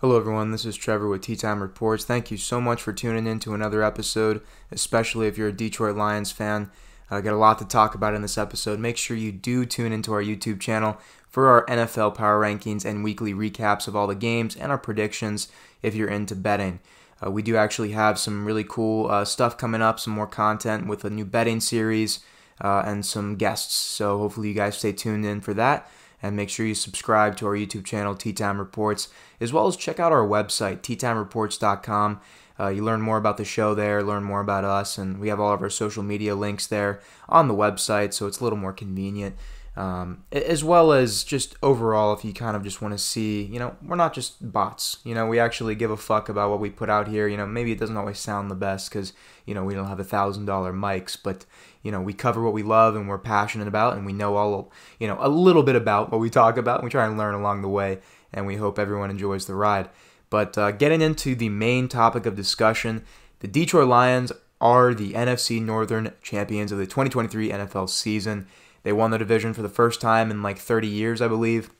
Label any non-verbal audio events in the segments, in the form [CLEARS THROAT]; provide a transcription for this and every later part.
Hello, everyone. This is Trevor with Tea Time Reports. Thank you so much for tuning in to another episode, especially if you're a Detroit Lions fan. I got a lot to talk about in this episode. Make sure you do tune into our YouTube channel for our NFL power rankings and weekly recaps of all the games and our predictions if you're into betting. Uh, we do actually have some really cool uh, stuff coming up, some more content with a new betting series uh, and some guests. So hopefully you guys stay tuned in for that and make sure you subscribe to our YouTube channel, Tea Time Reports, as well as check out our website, teatimereports.com. Uh, you learn more about the show there, learn more about us, and we have all of our social media links there on the website, so it's a little more convenient. Um, as well as just overall, if you kind of just want to see, you know, we're not just bots. You know, we actually give a fuck about what we put out here. You know, maybe it doesn't always sound the best because, you know, we don't have a thousand dollar mics, but, you know, we cover what we love and we're passionate about and we know all, you know, a little bit about what we talk about. And we try and learn along the way and we hope everyone enjoys the ride. But uh, getting into the main topic of discussion, the Detroit Lions are the NFC Northern champions of the 2023 NFL season. They won the division for the first time in like 30 years, I believe.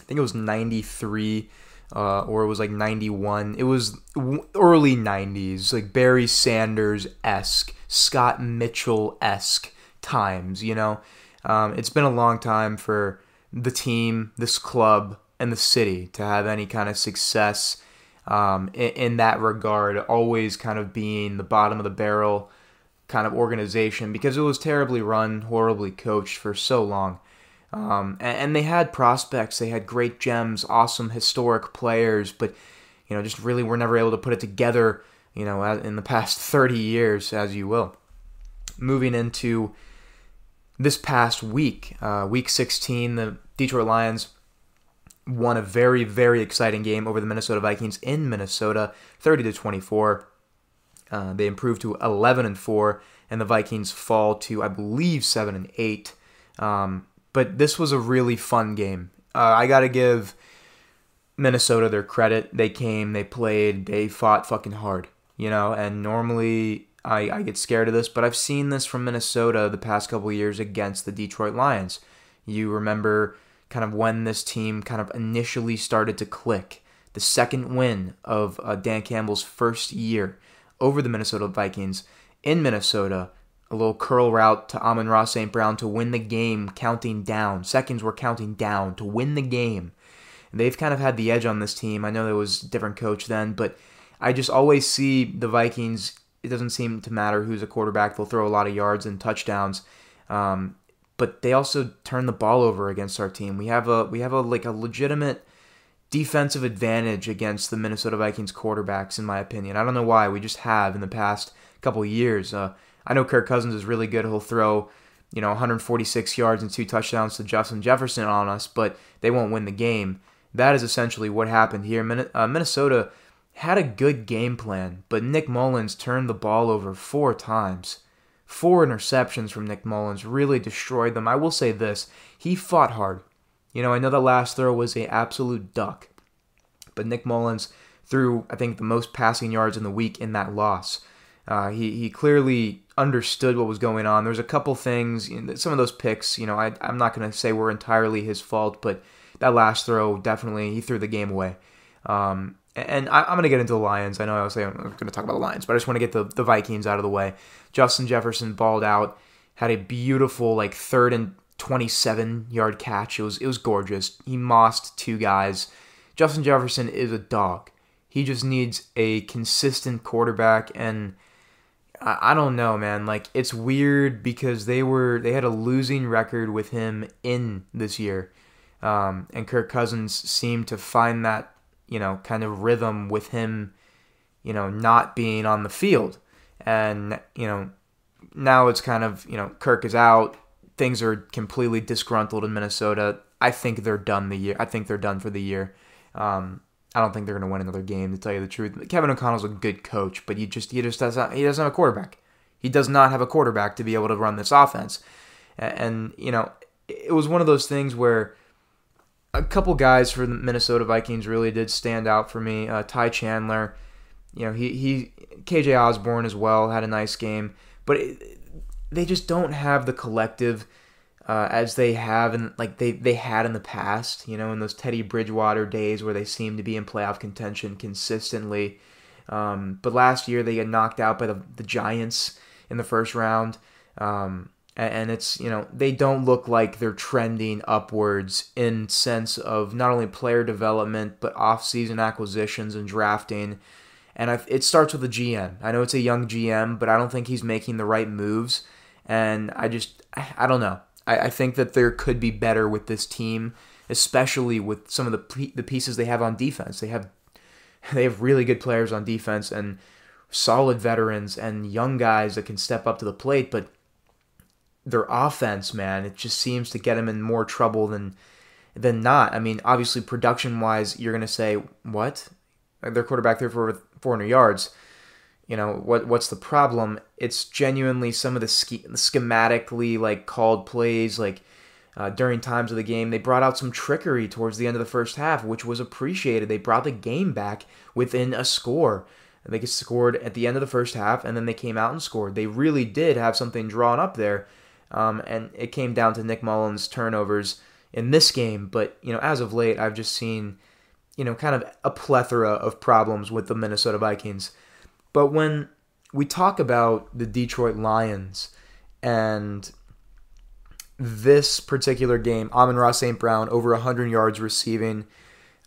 I think it was 93 uh, or it was like 91. It was early 90s, like Barry Sanders esque, Scott Mitchell esque times, you know? Um, it's been a long time for the team, this club, and the city to have any kind of success um, in, in that regard, always kind of being the bottom of the barrel kind of organization because it was terribly run, horribly coached for so long. Um, and, and, they had prospects, they had great gems, awesome historic players, but you know, just really were never able to put it together. You know, in the past [LAUGHS] 30 years, as you will. Moving into this past week, uh, week 16, the Detroit Lions won a very, very exciting game over the Minnesota Vikings in Minnesota, 30 to 24. Uh, they improve to 11 and 4, and the Vikings fall to, I believe, 7 and 8. Um, but this was a really fun game. Uh, I got to give Minnesota their credit. They came, they played, they fought fucking hard, you know, and normally I, I get scared of this, but I've seen this from Minnesota the past couple years against the Detroit Lions. You remember kind of when this team kind of initially started to click. The second win of uh, Dan Campbell's first year over the Minnesota Vikings in Minnesota. A little curl route to Amon-Ra St. Brown to win the game, counting down. Seconds were counting down to win the game. And they've kind of had the edge on this team. I know there was a different coach then, but I just always see the Vikings. It doesn't seem to matter who's a quarterback. They'll throw a lot of yards and touchdowns. Um, but they also turn the ball over against our team. We have a we have a like a legitimate defensive advantage against the Minnesota Vikings quarterbacks, in my opinion. I don't know why. We just have in the past couple years. Uh, I know Kirk Cousins is really good. He'll throw, you know, 146 yards and two touchdowns to Justin Jefferson on us, but they won't win the game. That is essentially what happened here. Uh, Minnesota had a good game plan, but Nick Mullens turned the ball over four times. Four interceptions from Nick Mullens really destroyed them. I will say this he fought hard. You know, I know the last throw was a absolute duck, but Nick Mullens threw, I think, the most passing yards in the week in that loss. Uh, he he clearly understood what was going on. There's a couple things, some of those picks. You know, I, I'm not going to say were entirely his fault, but that last throw definitely he threw the game away. Um, and I, am going to get into the Lions. I know I was saying I'm going to talk about the Lions, but I just want to get the, the Vikings out of the way. Justin Jefferson balled out, had a beautiful like third and 27 yard catch. It was it was gorgeous. He mossed two guys. Justin Jefferson is a dog. He just needs a consistent quarterback and I, I don't know, man. Like it's weird because they were they had a losing record with him in this year. Um, and Kirk Cousins seemed to find that, you know, kind of rhythm with him, you know, not being on the field. And, you know, now it's kind of, you know, Kirk is out things are completely disgruntled in Minnesota. I think they're done the year. I think they're done for the year. Um, I don't think they're going to win another game. To tell you the truth, Kevin O'Connell's a good coach, but he just he just doesn't he doesn't have a quarterback. He does not have a quarterback to be able to run this offense. And, and you know, it was one of those things where a couple guys for the Minnesota Vikings really did stand out for me. Uh, Ty Chandler, you know, he he KJ Osborn as well had a nice game, but it, they just don't have the collective uh, as they have and like they, they had in the past, you know, in those Teddy Bridgewater days where they seemed to be in playoff contention consistently. Um, but last year they got knocked out by the, the Giants in the first round. Um, and it's you know they don't look like they're trending upwards in sense of not only player development but off-season acquisitions and drafting and I, it starts with the GM. I know it's a young GM, but I don't think he's making the right moves. And I just, I, don't know. I, I think that there could be better with this team, especially with some of the the pieces they have on defense. They have [LAUGHS] they have really good players on defense and solid veterans and young guys that can step up to the plate, but their offense, man, it just seems to get them in more trouble than than not. I mean, obviously production wise, you're gonna say what their quarterback threw for 400 yards. You know what? What's the problem? It's genuinely some of the sch- schematically like called plays, like uh, during times of the game. They brought out some trickery towards the end of the first half, which was appreciated. They brought the game back within a score. They scored at the end of the first half, and then they came out and scored. They really did have something drawn up there, um, and it came down to Nick Mullens' turnovers in this game. But you know, as of late, I've just seen you know, kind of a plethora of problems with the Minnesota Vikings. But when we talk about the Detroit Lions and this particular game, Amon-Ra St. Brown over 100 yards receiving,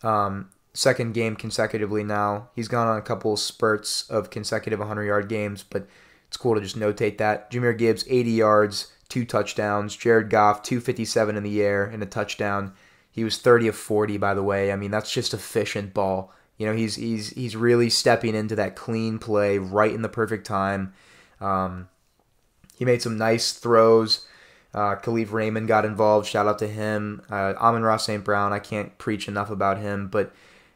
um, second game consecutively now. He's gone on a couple spurts of consecutive 100 yard games, but it's cool to just notate that. Jahmyr Gibbs, 80 yards, two touchdowns. Jared Goff, 257 in the air and a touchdown. He was 30 of 40, by the way. I mean, that's just efficient ball. You know, he's he's he's really stepping into that clean play right in the perfect time. Um, he made some nice throws. Uh, Kalif Raymond got involved. Shout out to him. Uh, Amon-Ra St. Brown. I can't preach enough about him, but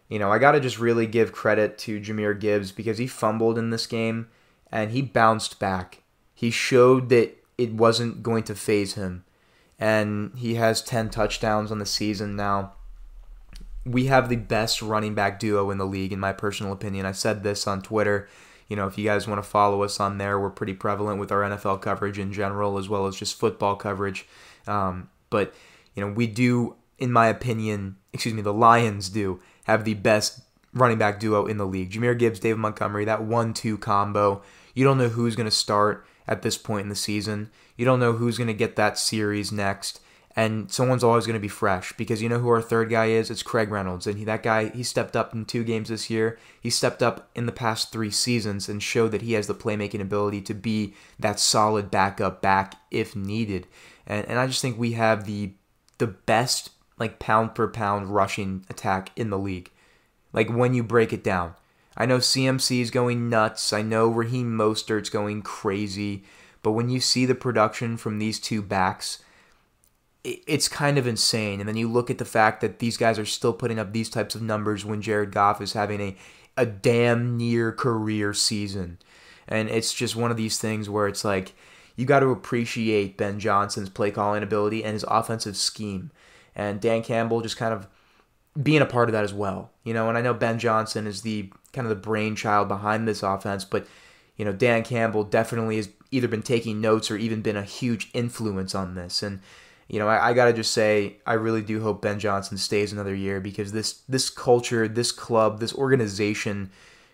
you know, I got to just really give credit to Jahmyr Gibbs because he fumbled in this game and he bounced back. He showed that it wasn't going to phase him and he has 10 touchdowns on the season now. We have the best running back duo in the league, in my personal opinion. I said this on Twitter. You know, if you guys want to follow us on there, we're pretty prevalent with our NFL coverage in general, as well as just football coverage. Um, but, you know, we do, in my opinion, excuse me, the Lions do have the best running back duo in the league. Jahmyr Gibbs, David Montgomery, that one two combo. You don't know who's going to start at this point in the season. You don't know who's going to get that series next. And someone's always going to be fresh because you know who our third guy is? It's Craig Reynolds. And he, that guy, he stepped up in two games this year. He stepped up in the past three seasons and showed that he has the playmaking ability to be that solid backup back if needed. And, and I just think we have the the best like pound per pound rushing attack in the league. Like when you break it down. I know CMC is going nuts. I know Raheem Mostert's going crazy. But when you see the production from these two backs, it's kind of insane. And then you look at the fact that these guys are still putting up these types of numbers when Jared Goff is having a, a damn near career season. And it's just one of these things where it's like you got to appreciate Ben Johnson's play calling ability and his offensive scheme. And Dan Campbell just kind of being a part of that as well. You know, and I know Ben Johnson is the kind of the brainchild behind this offense, but you know, Dan Campbell definitely has either been taking notes or even been a huge influence on this. And you know, I, I gotta just say, I really do hope Ben Johnson stays another year because this this culture, this club, this organization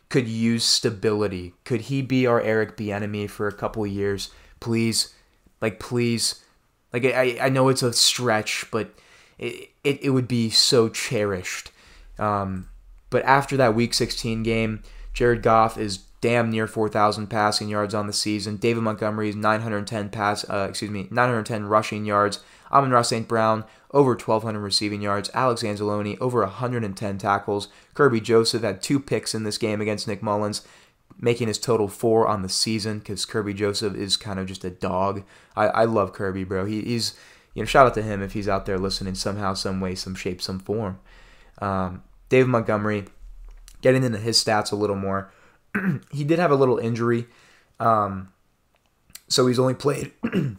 could use stability. Could he be our Eric Bieniemy for a couple years, please? Like, please. Like, I I know it's a stretch, but it, it, it would be so cherished. Um, but after that Week 16 game, Jared Goff is damn near 4,000 passing yards on the season. David Montgomery is 910 pass, uh, excuse me, 910 rushing yards. Amon-Ra St. Brown over 1,200 receiving yards. Alex Anzalone over 110 tackles. Kerby Joseph had two picks in this game against Nick Mullens, making his total four on the season because Kerby Joseph is kind of just a dog. I, I love Kerby, bro. He, he's you know, shout out to him if he's out there listening somehow, some way, some shape, some form. Um, Dave Montgomery, getting into his stats a little more, [CLEARS THROAT] he did have a little injury. Um, so he's only played, [CLEARS THROAT]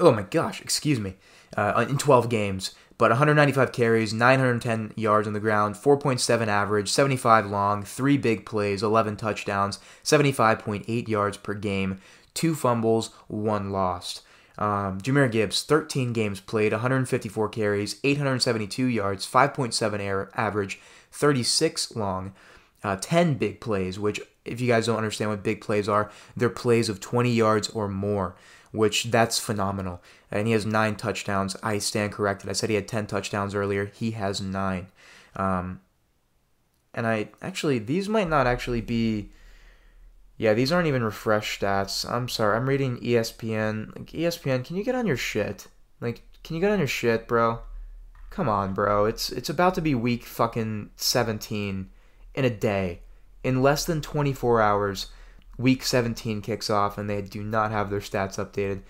oh my gosh, excuse me, uh, in 12 games, but 195 carries, 910 yards on the ground, 4.7 average, 75 long, 3 big plays, 11 touchdowns, 75.8 yards per game, 2 fumbles, 1 lost. Um, Jahmyr Gibbs, 13 games played, 154 carries, 872 yards, 5.7 air average, 36 long, uh, 10 big plays, which, if you guys don't understand what big plays are, they're plays of 20 yards or more, which that's phenomenal. And he has nine touchdowns. I stand corrected. I said he had 10 touchdowns earlier. He has nine. Um, and I actually, these might not actually be yeah, these aren't even refresh stats. I'm sorry. I'm reading ESPN. Like ESPN, can you get on your shit? Like, can you get on your shit, bro? Come on, bro. It's it's about to be week fucking 17 in a day. In less than 24 hours, week 17 kicks off and they do not have their stats updated.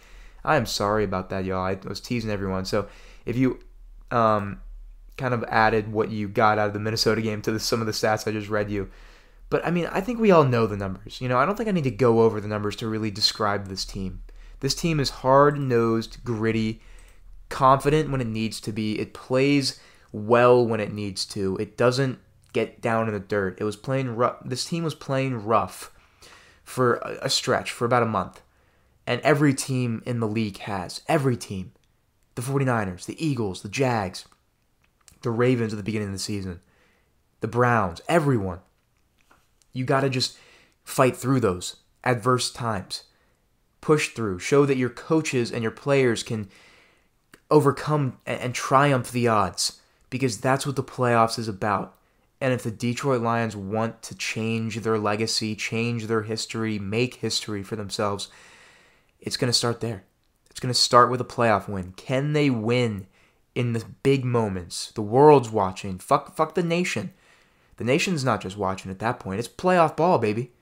I am sorry about that, y'all. I was teasing everyone. So, if you um kind of added what you got out of the Minnesota game to the, some of the stats I just read you, but I mean, I think we all know the numbers. You know, I don't think I need to go over the numbers to really describe this team. This team is hard nosed, gritty, confident when it needs to be. It plays well when it needs to. It doesn't get down in the dirt. It was playing rough. This team was playing rough for a stretch, for about a month. And every team in the league has. Every team. The 49ers, the Eagles, the Jags, the Ravens at the beginning of the season, the Browns, everyone. You got to just fight through those adverse times. Push through. Show that your coaches and your players can overcome and, triumph the odds because that's what the playoffs is about. And if the Detroit Lions want to change their legacy, change their history, make history for themselves, it's going to start there. It's going to start with a playoff win. Can they win in the big moments? The world's watching. Fuck, fuck the nation. The nation's not just watching at that point, it's playoff ball, baby.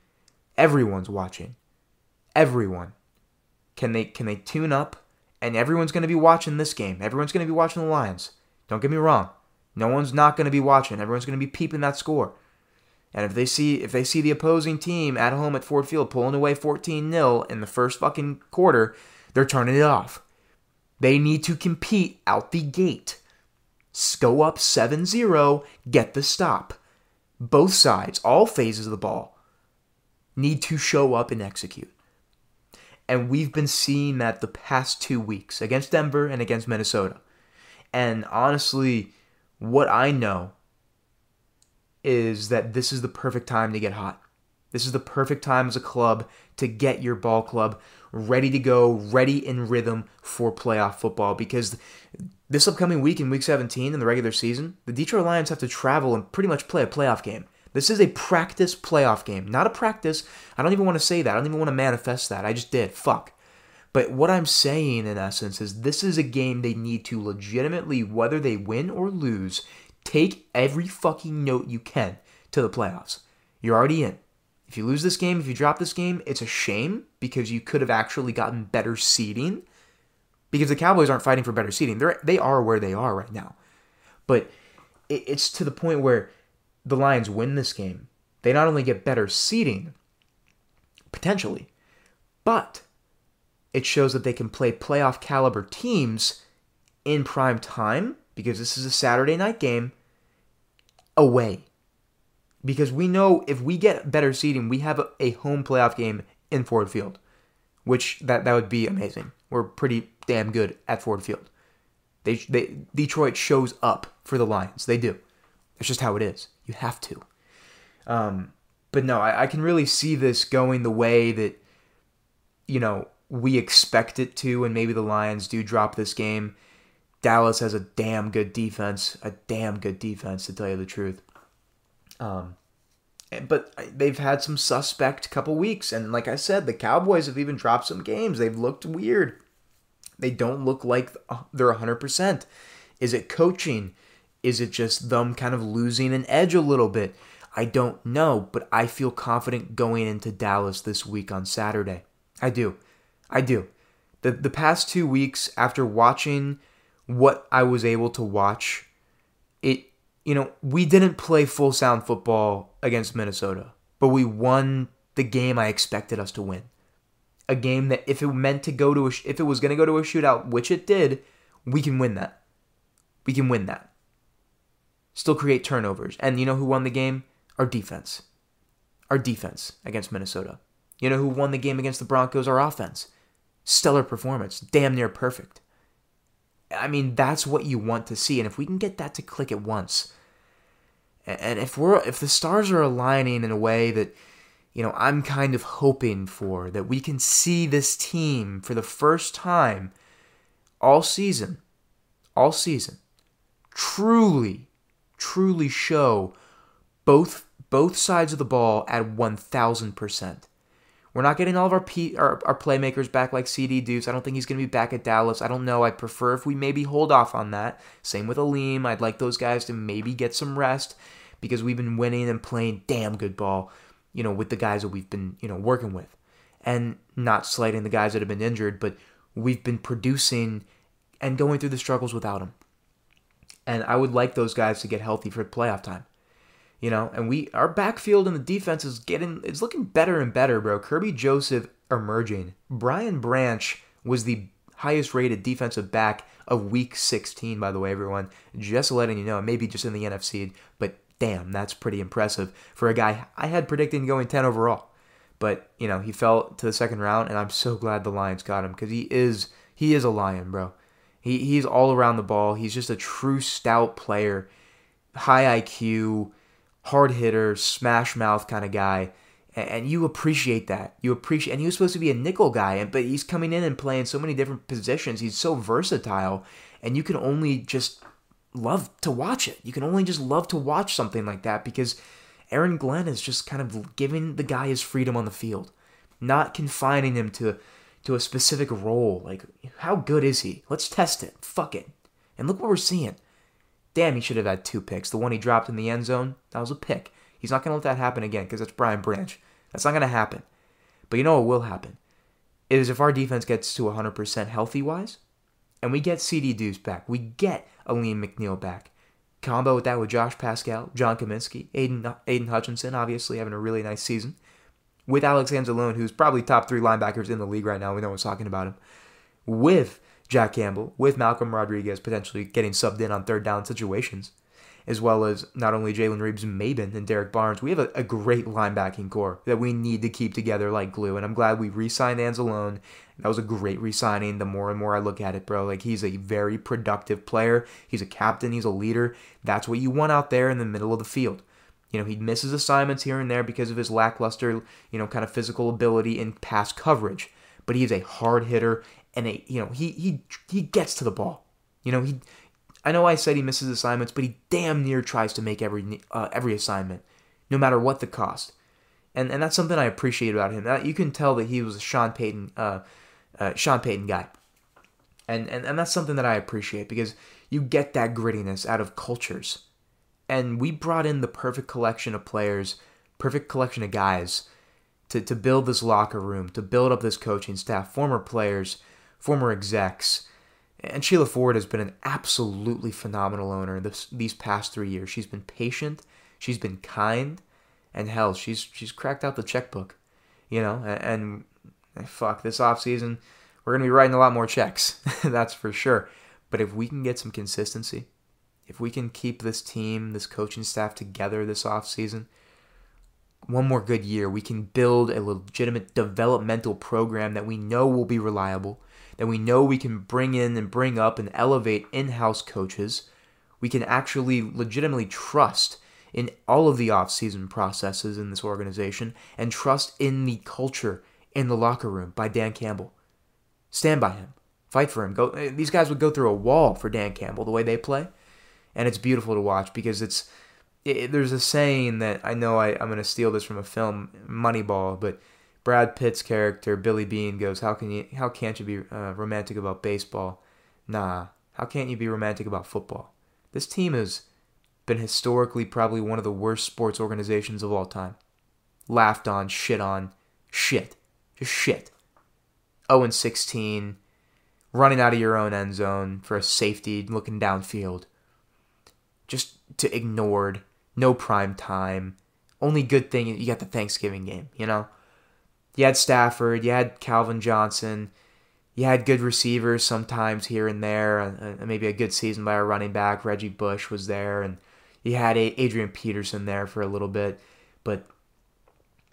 Everyone's watching. Everyone. Can they can they tune up? And everyone's going to be watching this game. Everyone's going to be watching the Lions. Don't get me wrong. No one's not going to be watching. Everyone's going to be peeping that score. And if they see if they see the opposing team at home at Ford Field pulling away 14-0 in the first fucking quarter, they're turning it off. They need to compete out the gate. Go up 7-0, get the stop both sides, all phases of the ball, need to show up and execute. And we've been seeing that the past two weeks against Denver and against Minnesota. And honestly, what I know is that this is the perfect time to get hot. This is the perfect time as a club to get your ball club ready to go, ready in rhythm for playoff football because this upcoming week in week 17 in the regular season, the Detroit Lions have to travel and pretty much play a playoff game. This is a practice playoff game, not a practice. I don't even want to say that. I don't even want to manifest that. I just did. Fuck. But what I'm saying in essence is this is a game they need to legitimately, whether they win or lose, take every fucking note you can to the playoffs. You're already in. If you lose this game, if you drop this game, it's a shame because you could have actually gotten better seeding because the Cowboys aren't fighting for better seeding. They're they are where they are right now, but it, it's to the point where the Lions win this game. They not only get better seeding, potentially, but it shows that they can play playoff caliber teams in prime time because this is a Saturday night game away. Because we know if we get better seeding, we have a, a home playoff game in Ford Field, which that, that would be amazing. We're pretty damn good at Ford Field. They, they Detroit shows up for the Lions. They do. It's just how it is. You have to. Um, but no, I, I can really see this going the way that you know we expect it to, and maybe the Lions do drop this game. Dallas has a damn good defense, a damn good defense to tell you the truth. Um, but they've had some suspect couple weeks, and like I said, the Cowboys have even dropped some games. They've looked weird. They don't look like they're 100%. Is it coaching? Is it just them kind of losing an edge a little bit? I don't know, but I feel confident going into Dallas this week on Saturday. I do. I do. The the past 2 weeks after watching what I was able to watch, it you know, we didn't play full sound football against Minnesota, but we won the game I expected us to win a game that if it meant to go to a, if it was going to go to a shootout, which it did, we can win that. We can win that. Still create turnovers. And you know who won the game? Our defense. Our defense against Minnesota. You know who won the game against the Broncos? Our offense. Stellar performance, damn near perfect. I mean, that's what you want to see, and if we can get that to click at once, and if we're if the stars are aligning in a way that you know I'm kind of hoping for, that we can see this team for the first time all season, all season, truly, truly show both both sides of the ball at one thousand percent. We're not getting all of our, P, our, our playmakers back like CD Deuce. I don't think he's going to be back at Dallas. I don't know. I'd prefer if we maybe hold off on that. Same with Alim. I'd like those guys to maybe get some rest because we've been winning and playing damn good ball, you know, with the guys that we've been, you know, working with. And not slighting the guys that have been injured, but we've been producing and going through the struggles without them. And I would like those guys to get healthy for playoff time. You know, and we our backfield and the defense is getting it's looking better and better, bro. Kerby Joseph emerging. Brian Branch was the highest rated defensive back of week 16, by the way, everyone. Just letting you know, maybe just in the NFC, but damn, that's pretty impressive for a guy I had predicting going 10 overall. But, you know, he fell to the second round, and I'm so glad the Lions got him because he is he is a lion, bro. He, he's all around the ball. He's just a true stout player, high IQ hard hitter, smash mouth kind of guy. And you appreciate that. You appreciate, and he was supposed to be a nickel guy, and but he's coming in and playing so many different positions. He's so versatile, and you can only just love to watch it. You can only just love to watch something like that because Aaron Glenn is just kind of giving the guy his freedom on the field, not confining him to to a specific role. Like, how good is he? Let's test it. Fuck it. And look what we're seeing. Damn, he should have had two picks. The one he dropped in the end zone, that was a pick. He's not going to let that happen again because that's Brian Branch. That's not going to happen. But you know what will happen? Is if our defense gets to 100% healthy wise, and we get CD Deuce back, we get Alim McNeill back. Combo with that with Josh Paschal, John Cominsky, Aiden, Aidan Hutchinson, obviously having a really nice season. With Alex Anzalone, who's probably top three linebackers in the league right now. We know what's talking about him. With Jack Campbell, with Malcolm Rodriguez potentially getting subbed in on third down situations, as well as not only Jalen Reeves-Maybin and Derrick Barnes. We have a, a, great linebacking core that we need to keep together like glue. And I'm glad we re signed Anzalone. That was a great re signing. The more and more I look at it, bro, like he's a very productive player. He's a captain, he's a leader. That's what you want out there in the middle of the field. You know, he misses assignments here and there because of his lackluster, you know, kind of physical ability in pass coverage. But he's a hard hitter and a, you know he he he gets to the ball. You know he. I know I said he misses assignments, but he damn near tries to make every uh, every assignment, no matter what the cost. And and that's something I appreciate about him. You can tell that he was a Sean Payton uh, uh, Sean Payton guy. And, and and that's something that I appreciate because you get that grittiness out of cultures. And we brought in the perfect collection of players, perfect collection of guys to, to build this locker room, to build up this coaching staff, former players former execs. And Sheila Ford has been an absolutely phenomenal owner this, these past three years. She's been patient, she's been kind, and hell, she's she's cracked out the checkbook, you know. And, and fuck, this off season, we're gonna be writing a lot more checks, [LAUGHS] that's for sure. But if we can get some consistency, if we can keep this team, this coaching staff together this off season, one more good year, we can build a legitimate developmental program that we know will be reliable that we know we can bring in and bring up and elevate in house coaches. We can actually legitimately trust in all of the off-season processes in this organization and trust in the culture in the locker room by Dan Campbell. Stand by him. Fight for him. Go these guys would go through a wall for Dan Campbell the way they play. And it's beautiful to watch because it's it, there's a saying that I know I, I'm going to steal this from a film, Moneyball, but Brad Pitt's character Billy Beane goes, "How can you? How can't you be uh, romantic about baseball? Nah. How can't you be romantic about football? This team has been historically probably one of the worst sports organizations of all time. Laughed on, shit on, shit, just shit. 0 and 16, running out of your own end zone for a safety, looking downfield. Just to ignored. No prime time. Only good thing you got the Thanksgiving game, you know." You had Stafford, you had Calvin Johnson, you had good receivers sometimes here and there, uh, maybe a good season by a running back. Reggie Bush was there, and you had Adrian Peterson there for a little bit. But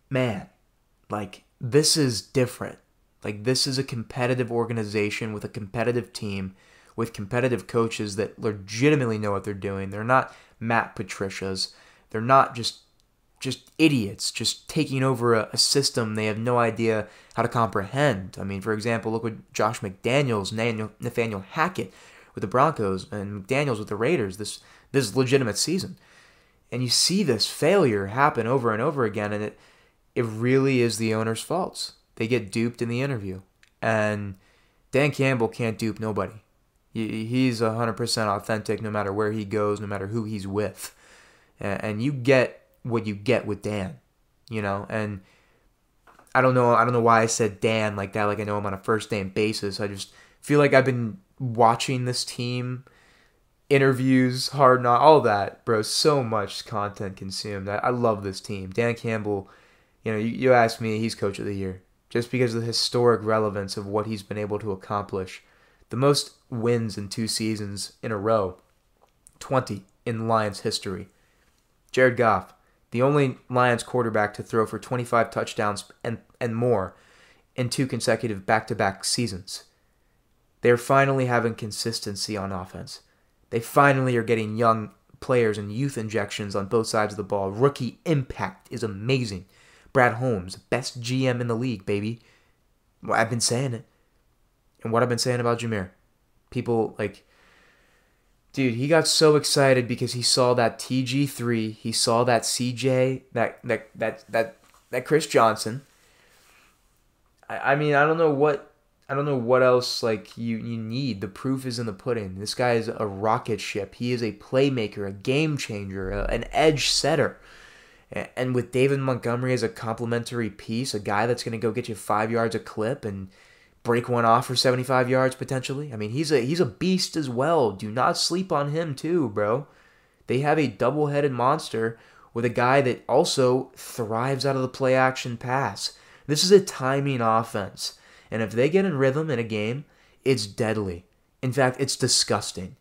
man, like this is different. Like this is a competitive organization with a competitive team with competitive coaches that legitimately know what they're doing. They're not Matt Patricias. They're not just just idiots just taking over a, a, system they have no idea how to comprehend. I mean, for example, look what Josh McDaniels, Nathaniel Hackett with the Broncos, and McDaniels with the Raiders this this legitimate season. And you see this failure happen over and over again, and it it really is the owner's fault. They get duped in the interview, and Dan Campbell can't dupe nobody. He's 100% authentic no matter where he goes, no matter who he's with. And you get what you get with Dan, you know? And I don't know I don't know why I said Dan like that like I know him on a first name basis. I just feel like I've been watching this team interviews, hard not all that, bro. So much content consumed. I, I love this team. Dan Campbell, you know, you, you me, he's coach of the year just because of the historic relevance of what he's been able to accomplish. The most wins in two seasons in a row, 20 in Lions history. Jared Goff, the only Lions quarterback to throw for 25 touchdowns and, and more in two consecutive back to back seasons. They're finally having consistency on offense. They finally are getting young players and youth injections on both sides of the ball. Rookie impact is amazing. Brad Holmes, best GM in the league, baby. I've been saying it. And what I've been saying about Jahmyr. People like dude, he got so excited because he saw that TG3, he saw that CJ, that that that that that Chris Johnson. I, I mean, I don't know what I don't know what else like you you need. The proof is in the pudding. This guy is a rocket ship. He is a playmaker, a game changer, a, an edge setter. And with David Montgomery as a complementary piece, a guy that's going to go get you five yards a clip and break one off for 75 yards potentially. I mean, he's a he's a beast as well. Do not sleep on him too, bro. They have a double-headed monster with a guy that also thrives out of the play action pass. This is a timing offense. And if they get in rhythm in a game, it's deadly. In fact, it's disgusting.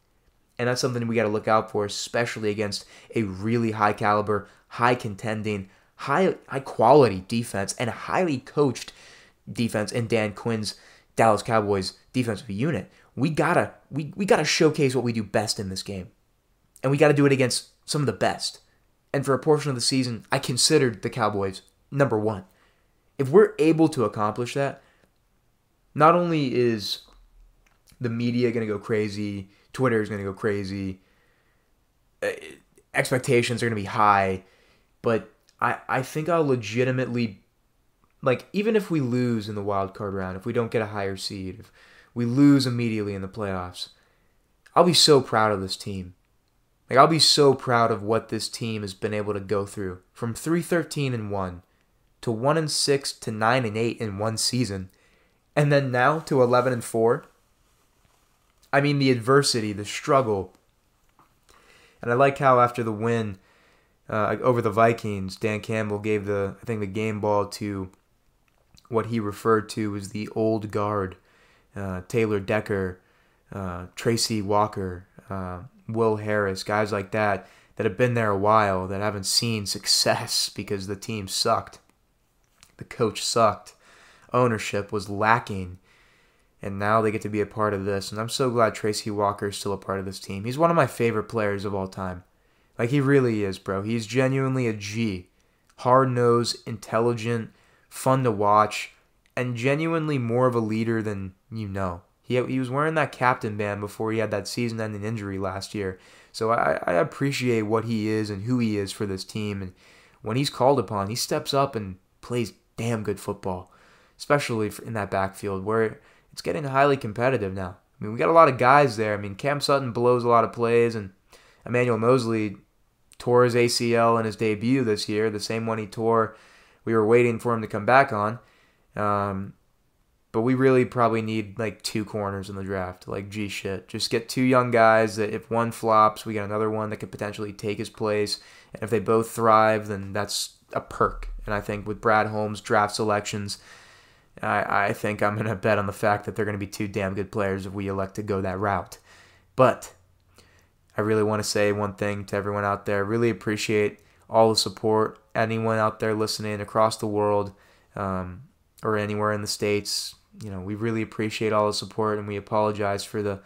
And that's something we got to look out for, especially against a really high caliber, high contending, high high quality defense and highly coached defense in Dan Quinn's Dallas Cowboys defensive unit. We gotta we, we gotta showcase what we do best in this game. And we gotta do it against some of the best. And for a portion of the season, I considered the Cowboys number one. If we're able to accomplish that, not only is the media gonna go crazy, Twitter is gonna go crazy, eh, expectations are gonna be high, but I, I think I'll legitimately like even if we lose in the wild card round, if we don't get a higher seed, if we lose immediately in the playoffs, I'll be so proud of this team. Like I'll be so proud of what this team has been able to go through from 313 and 1 to 1 and 6 to 9 and 8 in one season and then now to 11 and 4. I mean the adversity, the struggle. And I like how after the win uh, over the Vikings, Dan Campbell gave the I think the game ball to what he referred to as the old guard, uh, Taylor Decker, uh, Tracy Walker, uh, Will Harris, guys like that that have been there a while that haven't seen success [LAUGHS] because the team sucked, the coach sucked, ownership was lacking, and now they get to be a part of this. And I'm so glad Tracy Walker is still a part of this team. He's one of my favorite players of all time. Like he really is, bro. He's genuinely a G. Hard nosed, intelligent, fun to watch, and genuinely more of a leader than you know. He, he was wearing that captain band before he had that season ending injury last year. So I, I appreciate what he is and who he is for this team. And when he's called upon, he steps up and plays damn good football, especially in that backfield where it's getting highly competitive now. I mean, we got a lot of guys there. I mean, Cam Sutton blows a lot of plays, and Emmanuel Moseley tore his ACL in his debut this year, the same one he tore we were waiting for him to come back on. Um, but we really probably need like two corners in the draft. Like, gee, shit. Just get two young guys that if one flops, we got another one that could potentially take his place. And if they both thrive, then that's a perk. And I think with Brad Holmes' draft selections, I, I think I'm going to bet on the fact that they're going to be two damn good players if we elect to go that route. But I really want to say one thing to everyone out there. Really appreciate all the support. Anyone out there listening across the world um, or anywhere in the States, you know, we really appreciate all the support and we apologize for the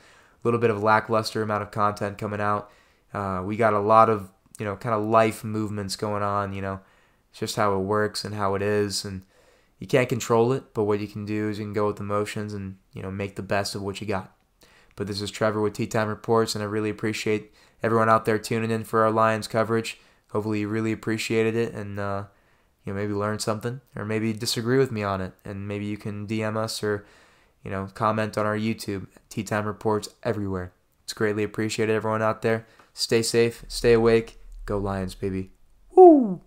little bit of lackluster amount of content coming out. Uh, we got a lot of, you know, kind of life movements going on, you know, it's just how it works and how it is. And you can't control it, but what you can do is you can go with emotions and, you know, make the best of what you got. But this is Trevor with Tea Time Reports, and I really appreciate everyone out there tuning in for our Lions coverage. Hopefully, you really appreciated it and, uh, you know, maybe learned something or maybe disagree with me on it. And maybe you can DM us or, you know, comment on our YouTube. Tea Time Reports everywhere. It's greatly appreciated, everyone out there. Stay safe, stay awake. Go Lions, baby. Woo!